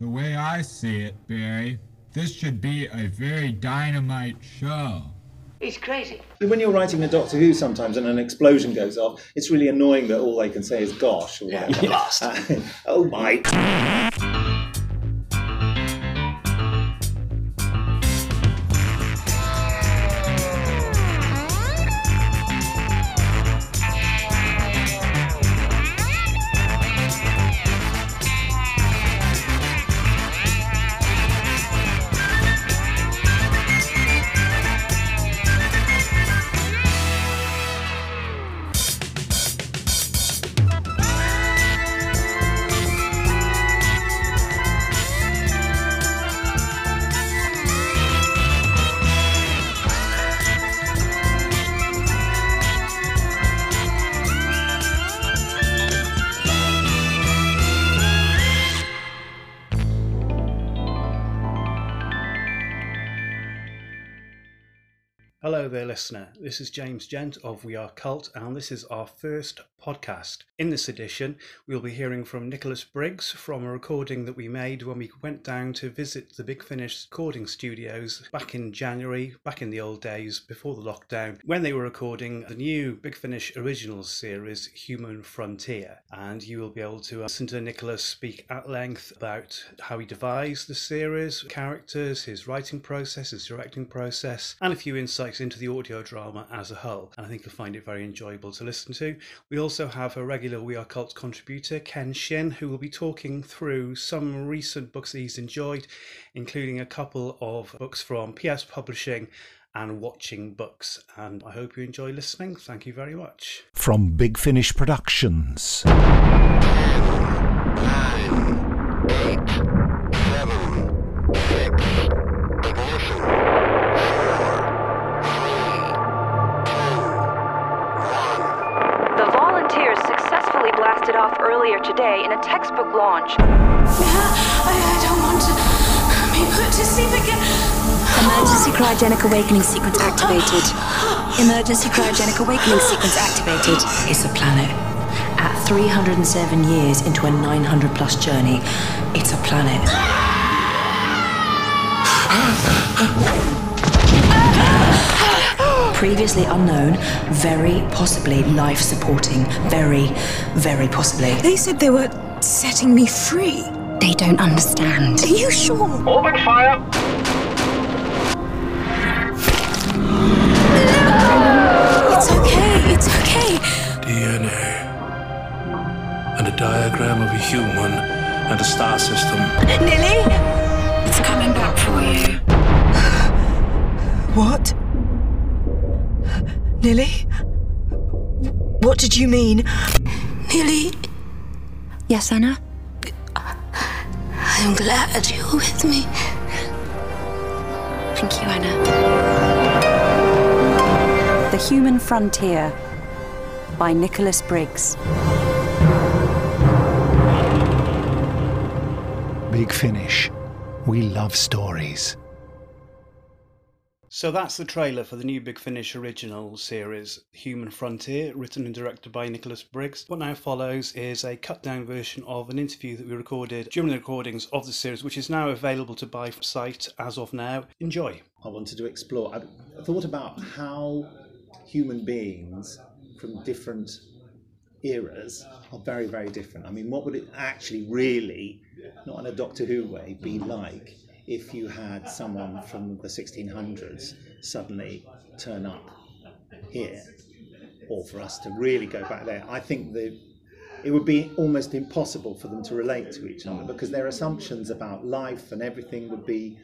The way I see it, Barry, this should be a very dynamite show. He's crazy. When you're writing a Doctor Who sometimes and an explosion goes off, it's really annoying that all they can say is gosh or whatever. Blast. oh my. Listener. This is James Gent of We Are Cult, and this is our first podcast. In this edition, we'll be hearing from Nicholas Briggs from a recording that we made when we went down to visit the Big Finish recording studios back in January, back in the old days before the lockdown, when they were recording the new Big Finish Originals series, Human Frontier. And you will be able to listen to Nicholas speak at length about how he devised the series, characters, his writing process, his directing process, and a few insights into the audio drama as a whole. And I think you'll find it very enjoyable to listen to. We also have a regular We Are Cult contributor, Ken Shinn, who will be talking through some recent books that he's enjoyed, including a couple of books from PS Publishing and watching books. And I hope you enjoy listening. Thank you very much. From Big Finish Productions. Successfully blasted off earlier today in a textbook launch. I, I don't want to be put to sleep again. Emergency cryogenic awakening sequence activated. Emergency cryogenic awakening sequence activated. It's a planet. At 307 years into a 900 plus journey, it's a planet. Previously unknown, very possibly life supporting, very, very possibly. They said they were setting me free. They don't understand. Are you sure? Open fire! It's okay. It's okay. DNA. And a diagram of a human and a star system. Lily? It's coming back for you. What? Lily? What did you mean? Lily, Yes, Anna? I'm glad you're with me. Thank you, Anna. The Human Frontier by Nicholas Briggs. Big Finish. We love stories. So that's the trailer for the new Big Finish original series, Human Frontier, written and directed by Nicholas Briggs. What now follows is a cut down version of an interview that we recorded during the recordings of the series, which is now available to buy from site as of now. Enjoy. I wanted to explore. I thought about how human beings from different eras are very, very different. I mean, what would it actually really, not in a Doctor Who way, be like if you had someone from the 1600s suddenly turn up here, or for us to really go back there? I think that it would be almost impossible for them to relate to each other because their assumptions about life and everything would be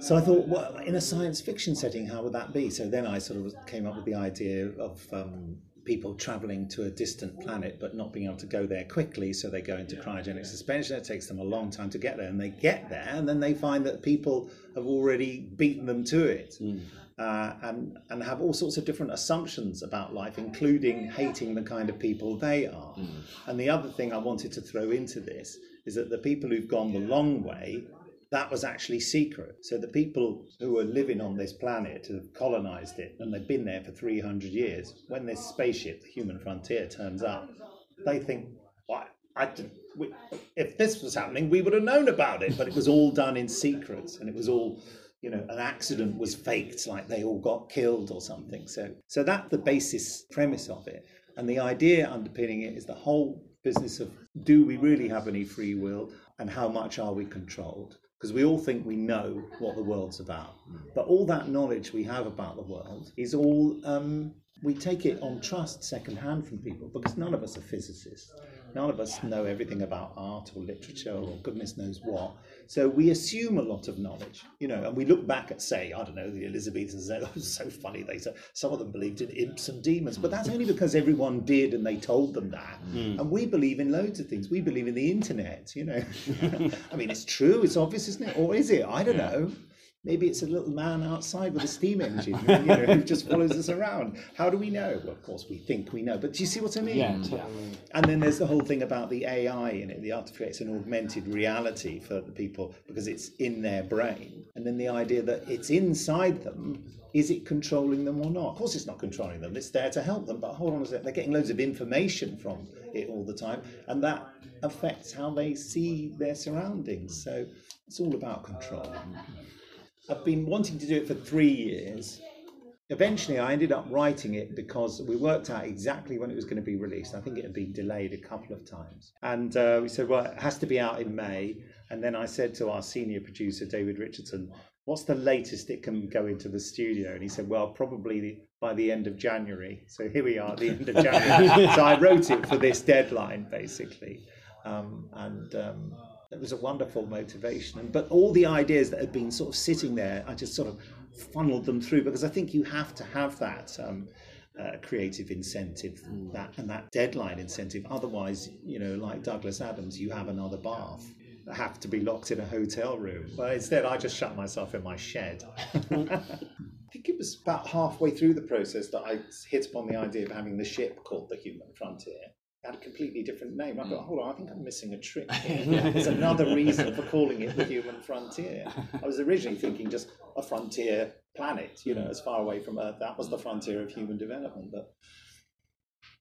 so I thought, well, in a science fiction setting, how would that be? So then I sort of came up with the idea of um, people traveling to a distant mm. planet but not being able to go there quickly. So they go into cryogenic suspension. It takes them a long time to get there, and they get there, and then they find that people have already beaten them to it. Mm. Uh, and and have all sorts of different assumptions about life, including hating the kind of people they are. Mm. And the other thing I wanted to throw into this is that the people who've gone the long way that was actually secret. So the people who were living on this planet have colonized it and they've been there for 300 years. When this spaceship, the human frontier, turns up, they think, well, I, d- we- if this was happening, we would have known about it, but it was all done in secret, and it was all, you know, an accident was faked, like they all got killed or something. So, so that's the basis premise of it, and the idea underpinning it is the whole business of do we really have any free will, and how much are we controlled? Because we all think we know what the world's about, but all that knowledge we have about the world is all um, we take it on trust secondhand from people because none of us are physicists. None of us know everything about art or literature or goodness knows what. So we assume a lot of knowledge, you know, and we look back at, say, I don't know, the Elizabethans. It was so funny. They said some of them believed in imps and demons, but that's only because everyone did and they told them that. Hmm. And we believe in loads of things. We believe in the internet, you know. I mean, it's true. It's obvious, isn't it? Or is it? I don't know. Maybe it's a little man outside with a steam engine, you know, who just follows us around. How do we know? Well, of course, we think we know, but do you see what I mean? Yeah, totally. And then there's the whole thing about the AI in it, the artificial, it's an augmented reality for the people because it's in their brain. And then the idea that it's inside them, is it controlling them or not? Of course, it's not controlling them, it's there to help them, but hold on a second, they're getting loads of information from it all the time, and that affects how they see their surroundings. So it's all about control. I've been wanting to do it for three years. Eventually, I ended up writing it because we worked out exactly when it was going to be released. I think it had been delayed a couple of times. And uh, we said, well, it has to be out in May. And then I said to our senior producer, David Richardson, what's the latest it can go into the studio? And he said, well, probably by the end of January. So here we are, the end of January. so I wrote it for this deadline, basically. Um, and um, it was a wonderful motivation. And, but all the ideas that had been sort of sitting there, I just sort of funneled them through because I think you have to have that um, uh, creative incentive, that and that deadline incentive. Otherwise, you know, like Douglas Adams, you have another bath. Have to be locked in a hotel room. But instead, I just shut myself in my shed. I think it was about halfway through the process that I hit upon the idea of having the ship called the Human Frontier. Had a completely different name. I thought, hmm. hold on, I think I'm missing a trick. Here. There's another reason for calling it the Human Frontier. I was originally thinking just a frontier planet, you know, hmm. as far away from Earth. That was the frontier of human development. But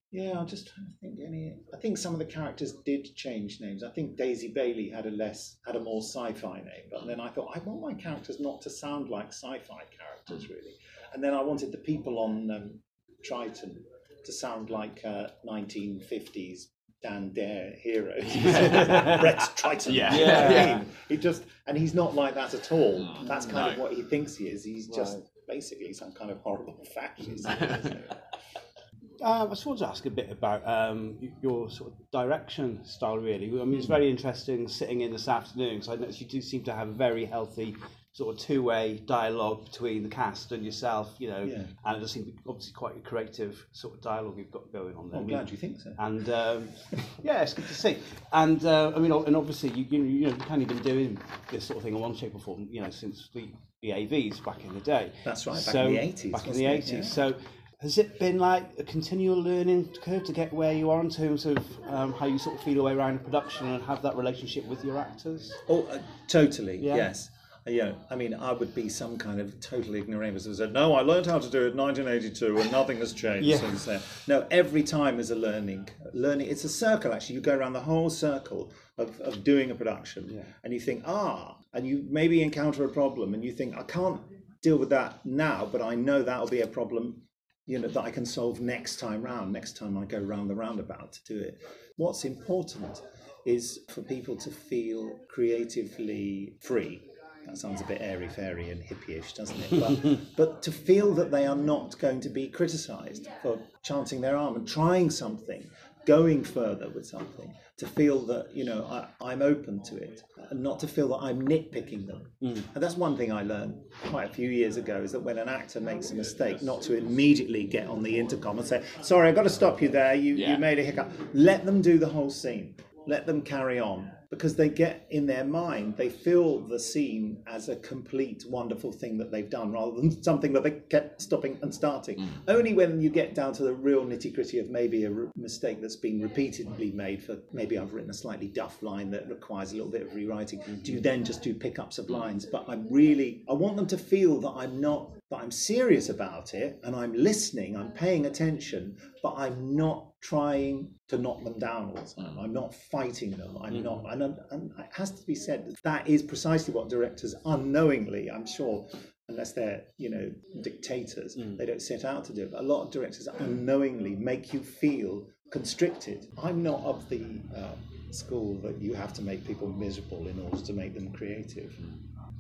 yeah, I'm just trying to think any. I think some of the characters did change names. I think Daisy Bailey had a less, had a more sci-fi name. But then I thought I want my characters not to sound like sci-fi characters, hmm. really. And then I wanted the people on um, Triton to sound like uh, 1950s Dan Dare heroes. Brett Triton. Yeah. You know Yeah. mean? He just, and he's not like that at all. That's kind of what he thinks he is. He's just basically some kind of horrible fascist. Um, I just wanted to ask a bit about um, your sort of direction style, really. I mean, it's very interesting sitting in this afternoon because I noticed you do seem to have a very healthy sort of two-way dialogue between the cast and yourself, you know, Yeah. and it does seem obviously quite a creative sort of dialogue you've got going on there. I'm glad you think so. And um, yeah, it's good to see. And uh, I mean, and obviously, you you you know, you've kind of been doing this sort of thing in one shape or form, you know, since the, the AVs back in the day. That's right, back so, in the 80s, Back in the eighties. So, has it been like a continual learning curve to get where you are in terms of um, how you sort of feel your way around production and have that relationship with your actors? Oh, uh, totally. Yeah. Yes. Uh, Yeah, I mean, I would be some kind of total ignoramus who said, "No, I learned how to do it in 1982, and nothing has changed Yeah. since then." No, every time is a learning. Learning. It's a circle. Actually, you go around the whole circle of, of doing a production, and you think, ah, and you maybe encounter a problem, and you think, I can't deal with that now, but I know that'll be a problem you know that I can solve next time round. Next time I go round the roundabout to do it. What's important is for people to feel creatively free. That sounds a bit airy fairy and hippie-ish, doesn't it? But, but to feel that they are not going to be criticised for chancing their arm and trying something, going further with something. To feel that you know I, I'm open to it, and not to feel that I'm nitpicking them. Mm. And that's one thing I learned quite a few years ago is that when an actor makes a oh, mistake, not to immediately get on the intercom and say, "Sorry, I've got to stop you there. You Yeah. you made a hiccup." Let them do the whole scene. Let them carry on. because they get in their mind, they feel the scene as a complete, wonderful thing that they've done rather than something that they kept stopping and starting. Mm. Only when you get down to the real nitty gritty of maybe a re- mistake that's been repeatedly made for maybe I've written a slightly duff line that requires a little bit of rewriting, do you then just do pickups of lines? But I'm really, I want them to feel that I'm not that I'm serious about it and I'm listening, I'm paying attention, but I'm not trying to knock them down all the mm. time. I'm not fighting them. I'm mm. not, and, and it has to be said that that is precisely what directors unknowingly, I'm sure, unless they're, you know, dictators, mm. they don't set out to do it. But a lot of directors unknowingly make you feel constricted. I'm not of the uh, school that you have to make people miserable in order to make them creative.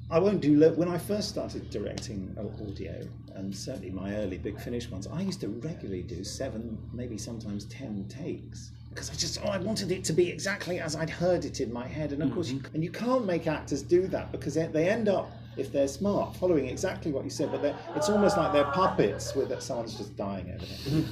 I won't do lo- when I first started directing audio, and certainly my early Big Finish ones. I used to regularly do seven, maybe sometimes ten takes because I just oh I wanted it to be exactly as I'd heard it in my head, and of course, you, and you can't make actors do that because they, they end up. If they're smart, following exactly what you said, but it's almost like they're puppets with that someone's just dying over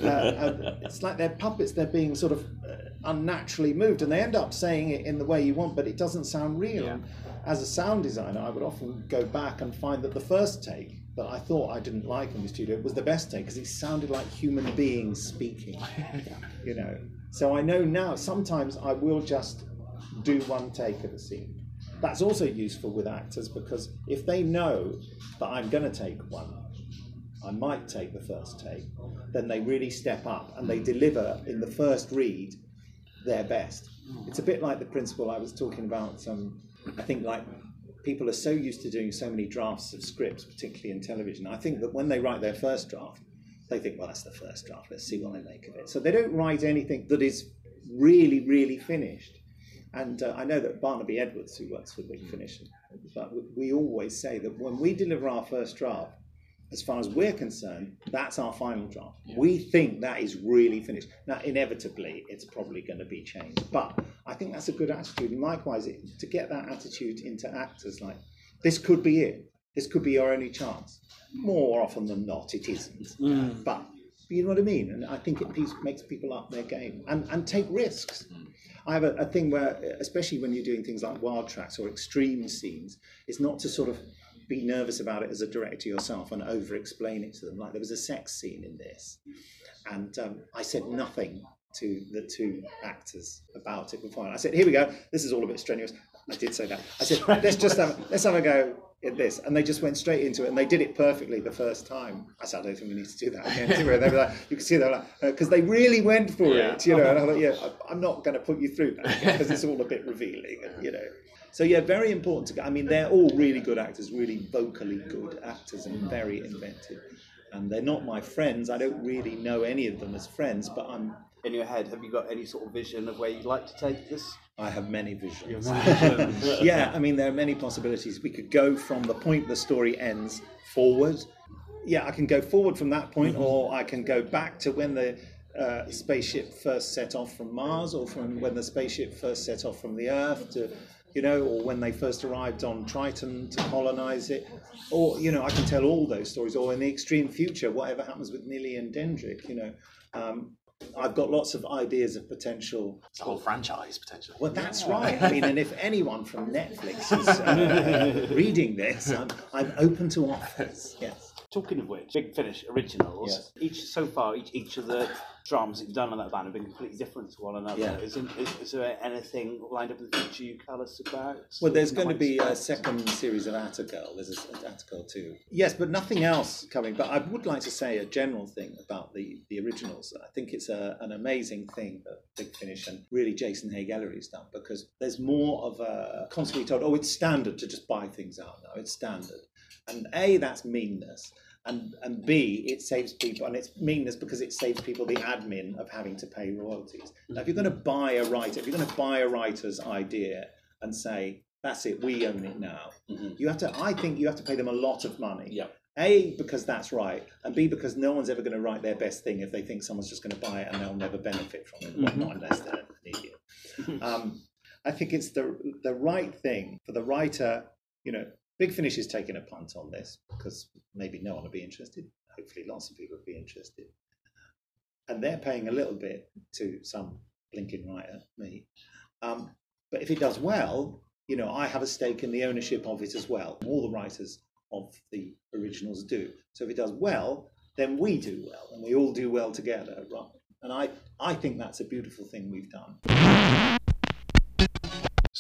there. Uh, it's like they're puppets, they're being sort of uh, unnaturally moved, and they end up saying it in the way you want, but it doesn't sound real as a sound designer, I would often go back and find that the first take that I thought I didn't like in the studio was the best take because it sounded like human beings speaking. you know, so I know now sometimes I will just do one take of a scene. That's also useful with actors because if they know that I'm going to take one, I might take the first take, then they really step up and they deliver in the first read their best. It's a bit like the principle I was talking about. Um, I think like people are so used to doing so many drafts of scripts, particularly in television. I think that when they write their first draft, they think, well, that's the first draft. Let's see what they make of it. So they don't write anything that is really, really finished. And uh, I know that Barnaby Edwards, who works for Big Finish, but we always say that when we deliver our first draft, as far as we're concerned, that's our final draft. We think that is really finished. Now, inevitably, it's probably going to be changed, but I think that's a good attitude. And likewise, it, to get that attitude into actors, like this could be it. This could be our only chance. More often than not, it isn't. Mm. But you know what I mean. And I think it makes people up their game and, and take risks. Mm. I have a, a thing where, especially when you're doing things like wild tracks or extreme scenes, is not to sort of be nervous about it as a director yourself and over explain it to them. Like there was a sex scene in this, and um, I said nothing to the two actors about it before. I said, "Here we go. This is all a bit strenuous." I did say that. I said, "Let's just have let's have a go at this," and they just went straight into it, and they did it perfectly the first time. I said, "I don't think we need to do that again." do we?" They were like, you can see they're like, because they really went for it, you know. And I thought, yeah, I'm not going to put you through that because it's all a bit revealing, and you know. So yeah, very important to. go- I mean, they're all really good actors, really vocally good actors, and very inventive. And they're not my friends. I don't really know any of them as friends, but I'm. In your head, have you got any sort of vision of where you'd like to take this? I have many visions. have many visions. yeah, I mean, there are many possibilities. We could go from the point the story ends forward. Yeah, I can go forward from that point, or I can go back to when the uh, spaceship first set off from Mars, or from when the spaceship first set off from the Earth to, you know, or when they first arrived on Triton to colonize it. Or, you know, I can tell all those stories, or in the extreme future, whatever happens with Nilly and Dendrick, you know. Um, I've got lots of ideas of potential It's a whole franchise potential. well, that's right. I mean, and if anyone from Netflix is uh, reading this, I'm, I'm open to offers. Yes. Talking of which, Big Finish originals. Yes. Each so far, each, each of the dramas that you've done on that band have been completely different to one another. Yeah. Is, is, is there anything lined up in the future you tell us about? Well, there's going to be a second series of ATA Girl. There's a, an ATA Girl too. Yes, but nothing else coming. But I would like to say a general thing about the, the originals. I think it's a, an amazing thing that Big Finish and really Jason Haigh-Ellery's done because there's more of a constantly told, oh, it's standard to just buy things out now. It's standard. And A, that's meanness. And, and B, it saves people, and it's meanness because it saves people the admin of having to pay royalties. Now, if you're going to buy a writer, if you're going to buy a writer's idea and say, that's it, we own it now, you have to, I think you have to pay them a lot of money. Yeah. A, because that's right, and B, because no one's ever going to write their best thing if they think someone's just going to buy it and they'll never benefit from it. Well, Mhm. not unless they're an idiot. Um, I think it's the the right thing for the writer. You know, Big Finish is taking a punt on this because maybe no one will be interested. Hopefully, lots of people will be interested, and they're paying a little bit to some blinking writer, me. Um, But if it does well, you know, I have a stake in the ownership of it as well. All the writers of the originals do. So if it does well, then we do well, and we all do well together, right? And I, I think that's a beautiful thing we've done.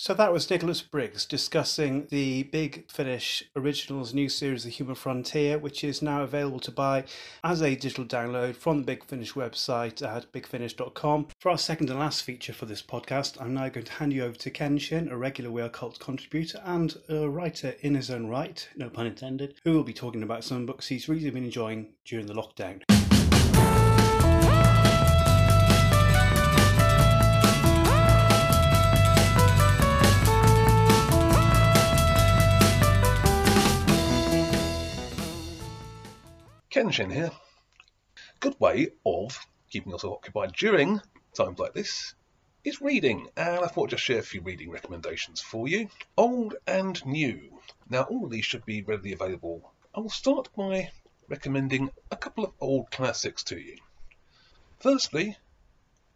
So that was Nicholas Briggs discussing the Big Finish Originals new series, The Human Frontier, which is now available to buy as a digital download from the Big Finish website at bigfinish.com. For our second and last feature for this podcast, I'm now going to hand you over to Ken Shinn, a regular We Are Cult contributor and a writer in his own right, no pun intended, who will be talking about some books he's really been enjoying during the lockdown. Ken Shinn here. Good way of keeping yourself occupied during times like this is reading, and I thought I'd just share a few reading recommendations for you, old and new. Now, all of these should be readily available. I will start by recommending a couple of old classics to you. Firstly,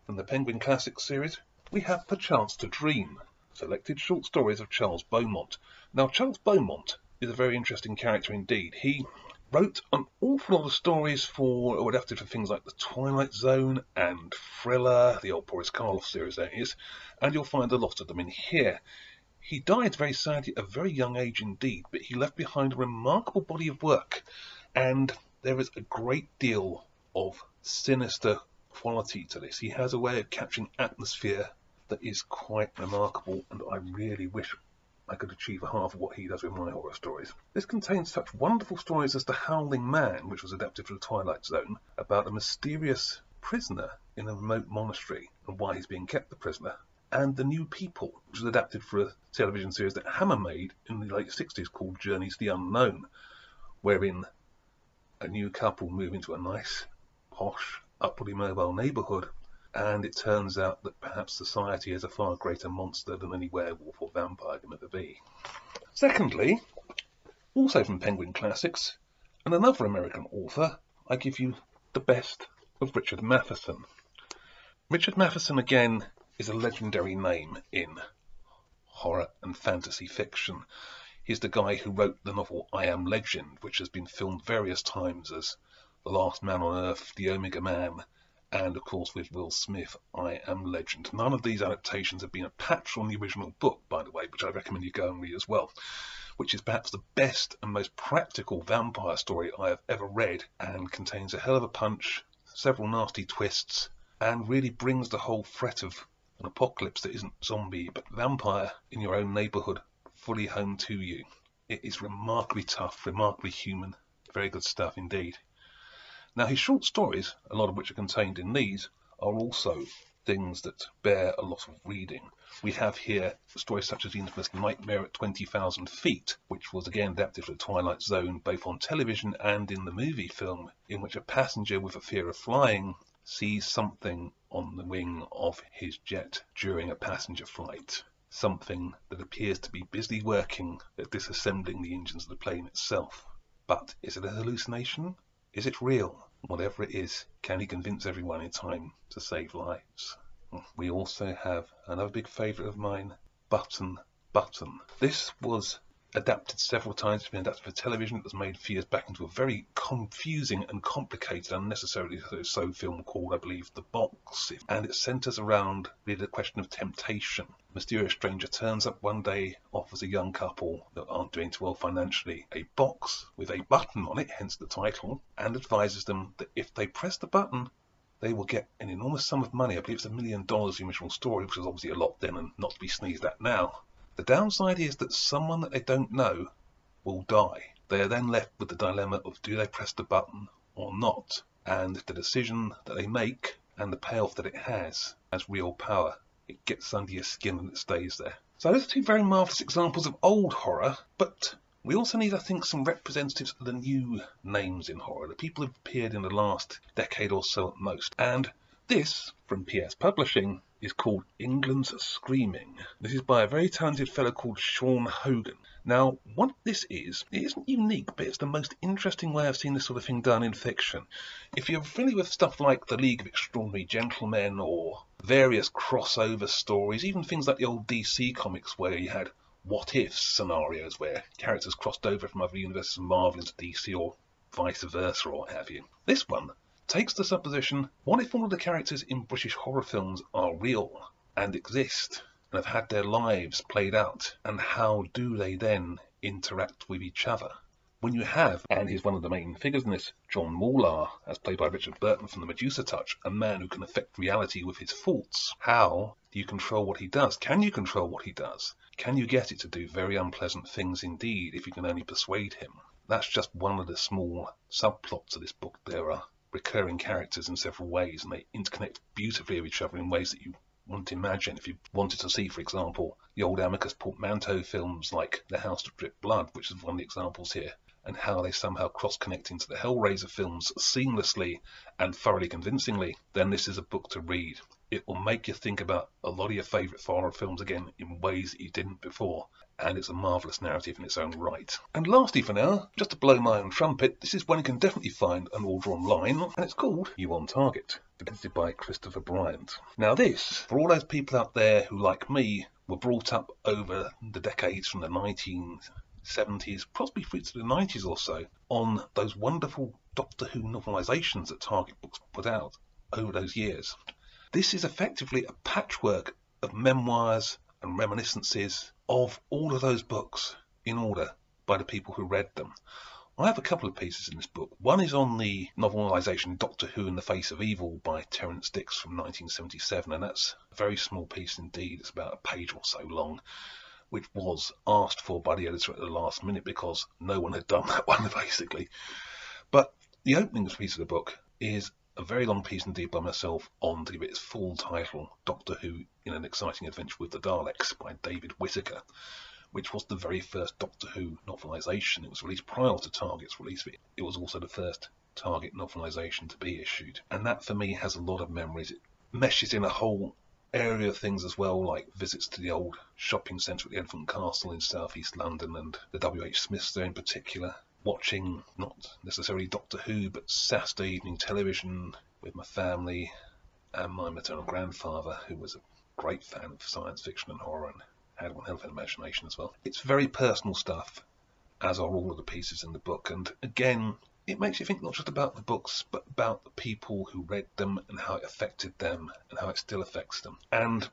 from the Penguin Classics series, we have Perchance to Dream, selected short stories of Charles Beaumont. Now, Charles Beaumont is a very interesting character indeed. He wrote an awful lot of stories for, or adapted for things like The Twilight Zone and Thriller, the old Boris Karloff series that is, and you'll find a lot of them in here. He died very sadly at a very young age indeed, but he left behind a remarkable body of work, and there is a great deal of sinister quality to this. He has a way of capturing atmosphere that is quite remarkable, and I really wish I could achieve half of what he does with my horror stories. This contains such wonderful stories as The Howling Man, which was adapted for The Twilight Zone, about a mysterious prisoner in a remote monastery and why he's being kept the prisoner, and The New People, which was adapted for a television series that Hammer made in the late 60s called Journeys to the Unknown, wherein a new couple move into a nice, posh, upwardly mobile neighbourhood and it turns out that perhaps society is a far greater monster than any werewolf or vampire can ever be. Secondly, also from Penguin Classics, and another American author, I give you the best of Richard Matheson. Richard Matheson, again, is a legendary name in horror and fantasy fiction. He's the guy who wrote the novel I Am Legend, which has been filmed various times as The Last Man on Earth, The Omega Man, and of course with Will Smith, I Am Legend. None of these adaptations have been a patch on the original book, by the way, which I recommend you go and read as well, which is perhaps the best and most practical vampire story I have ever read and contains a hell of a punch, several nasty twists, and really brings the whole threat of an apocalypse that isn't zombie but vampire in your own neighbourhood fully home to you. It is remarkably tough, remarkably human, very good stuff indeed. Now, his short stories, a lot of which are contained in these, are also things that bear a lot of reading. We have here stories such as the infamous Nightmare at 20,000 Feet, which was again adapted for the Twilight Zone both on television and in the movie film, in which a passenger with a fear of flying sees something on the wing of his jet during a passenger flight. Something that appears to be busily working at disassembling the engines of the plane itself. But is it a hallucination? Is it real? Whatever it is, can he convince everyone in time to save lives? We also have another big favourite of mine, Button Button. This was adapted several times. It's been adapted for television. It was made a few years back into a very confusing and complicated, unnecessarily so film called, I believe, The Box. And it centres around really the question of temptation. A mysterious stranger turns up one day, offers a young couple that aren't doing too well financially a box with a button on it, hence the title, and advises them that if they press the button, they will get an enormous sum of money. I believe it's a million dollars the original story, which is obviously a lot then and not to be sneezed at now. The downside is that someone that they don't know will die. They are then left with the dilemma of do they press the button or not? And the decision that they make and the payoff that it has has real power. It gets under your skin and it stays there. So those are two very marvellous examples of old horror, but we also need, I think, some representatives of the new names in horror, the people who've appeared in the last decade or so at most. And this, from PS Publishing, is called England's Screaming. This is by a very talented fellow called Sean Hogan. Now, what this is, it isn't unique, but it's the most interesting way I've seen this sort of thing done in fiction. If you're familiar with stuff like The League of Extraordinary Gentlemen or various crossover stories, even things like the old DC comics where you had what if scenarios where characters crossed over from other universes of Marvel into DC or vice versa or what have you. This one takes the supposition what if all of the characters in British horror films are real and exist and have had their lives played out, and how do they then interact with each other? When you have, and he's one of the main figures in this, John Morlar, as played by Richard Burton from the Medusa Touch, a man who can affect reality with his thoughts, how do you control what he does? Can you control what he does? Can you get it to do very unpleasant things indeed if you can only persuade him? That's just one of the small subplots of this book. There are recurring characters in several ways, and they interconnect beautifully with each other in ways that you wouldn't imagine if you wanted to see, for example, the old Amicus Portmanteau films like The House That Dripped Blood, which is one of the examples here, and how they somehow cross-connect into the Hellraiser films seamlessly and thoroughly convincingly, then this is a book to read. It will make you think about a lot of your favourite horror films again in ways that you didn't before, and it's a marvellous narrative in its own right. And lastly for now, just to blow my own trumpet, this is one you can definitely find and order online, and it's called You on Target, edited by Christopher Bryant. Now this, for all those people out there who, like me, were brought up over the decades from the 1970s, possibly through to the 90s or so, on those wonderful Doctor Who novelisations that Target Books put out over those years. This is effectively a patchwork of memoirs and reminiscences of all of those books in order by the people who read them. I have a couple of pieces in this book. One is on the novelisation Doctor Who in the Face of Evil by Terrance Dicks from 1977, and that's a very small piece indeed. It's about a page or so long, which was asked for by the editor at the last minute because no one had done that one basically. But the opening piece of the book is a very long piece indeed by myself on, to give it its full title, Doctor Who in an Exciting Adventure with the Daleks by David Whitaker, which was the very first Doctor Who novelisation. It was released prior to Target's release, but it was also the first Target novelisation to be issued. And that for me has a lot of memories. It meshes in a whole area of things as well, like visits to the old shopping centre at the Elephant Castle in southeast London and the W.H. Smiths there in particular, watching not necessarily Doctor Who, but Saturday evening television with my family and my maternal grandfather, who was a great fan of science fiction and horror and had one hell of an imagination as well. It's very personal stuff, as are all of the pieces in the book, and again, it makes you think not just about the books, but about the people who read them and how it affected them and how it still affects them. And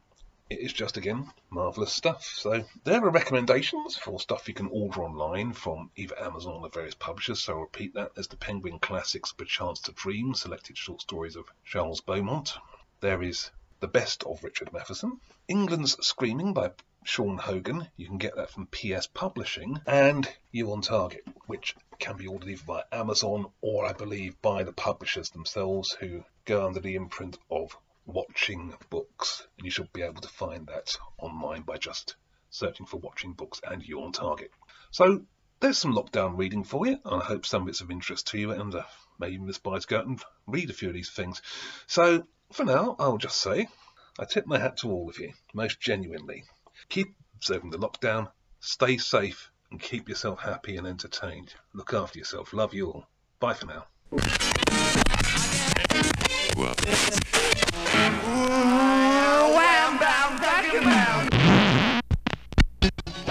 it is just again marvelous stuff. So there are recommendations for stuff you can order online from either Amazon or various publishers. So I'll repeat that. There's the Penguin Classics Perchance to Dream, selected short stories of Charles Beaumont. There is The Best of Richard Matheson. England's Screaming by Sean Hogan. You can get that from PS Publishing. And You on Target, which can be ordered either by Amazon or I believe by the publishers themselves who go under the imprint of watching books. And you should be able to find that online by just searching for watching books and you're on target. So there's some lockdown reading for you and i hope some of it's of interest to you and uh, maybe inspired to go out and read a few of these things. So for now i'll just say i tip my hat to all of you most genuinely. Keep observing the lockdown stay safe and keep yourself happy and entertained. Look after yourself. Love you all. Bye for now around.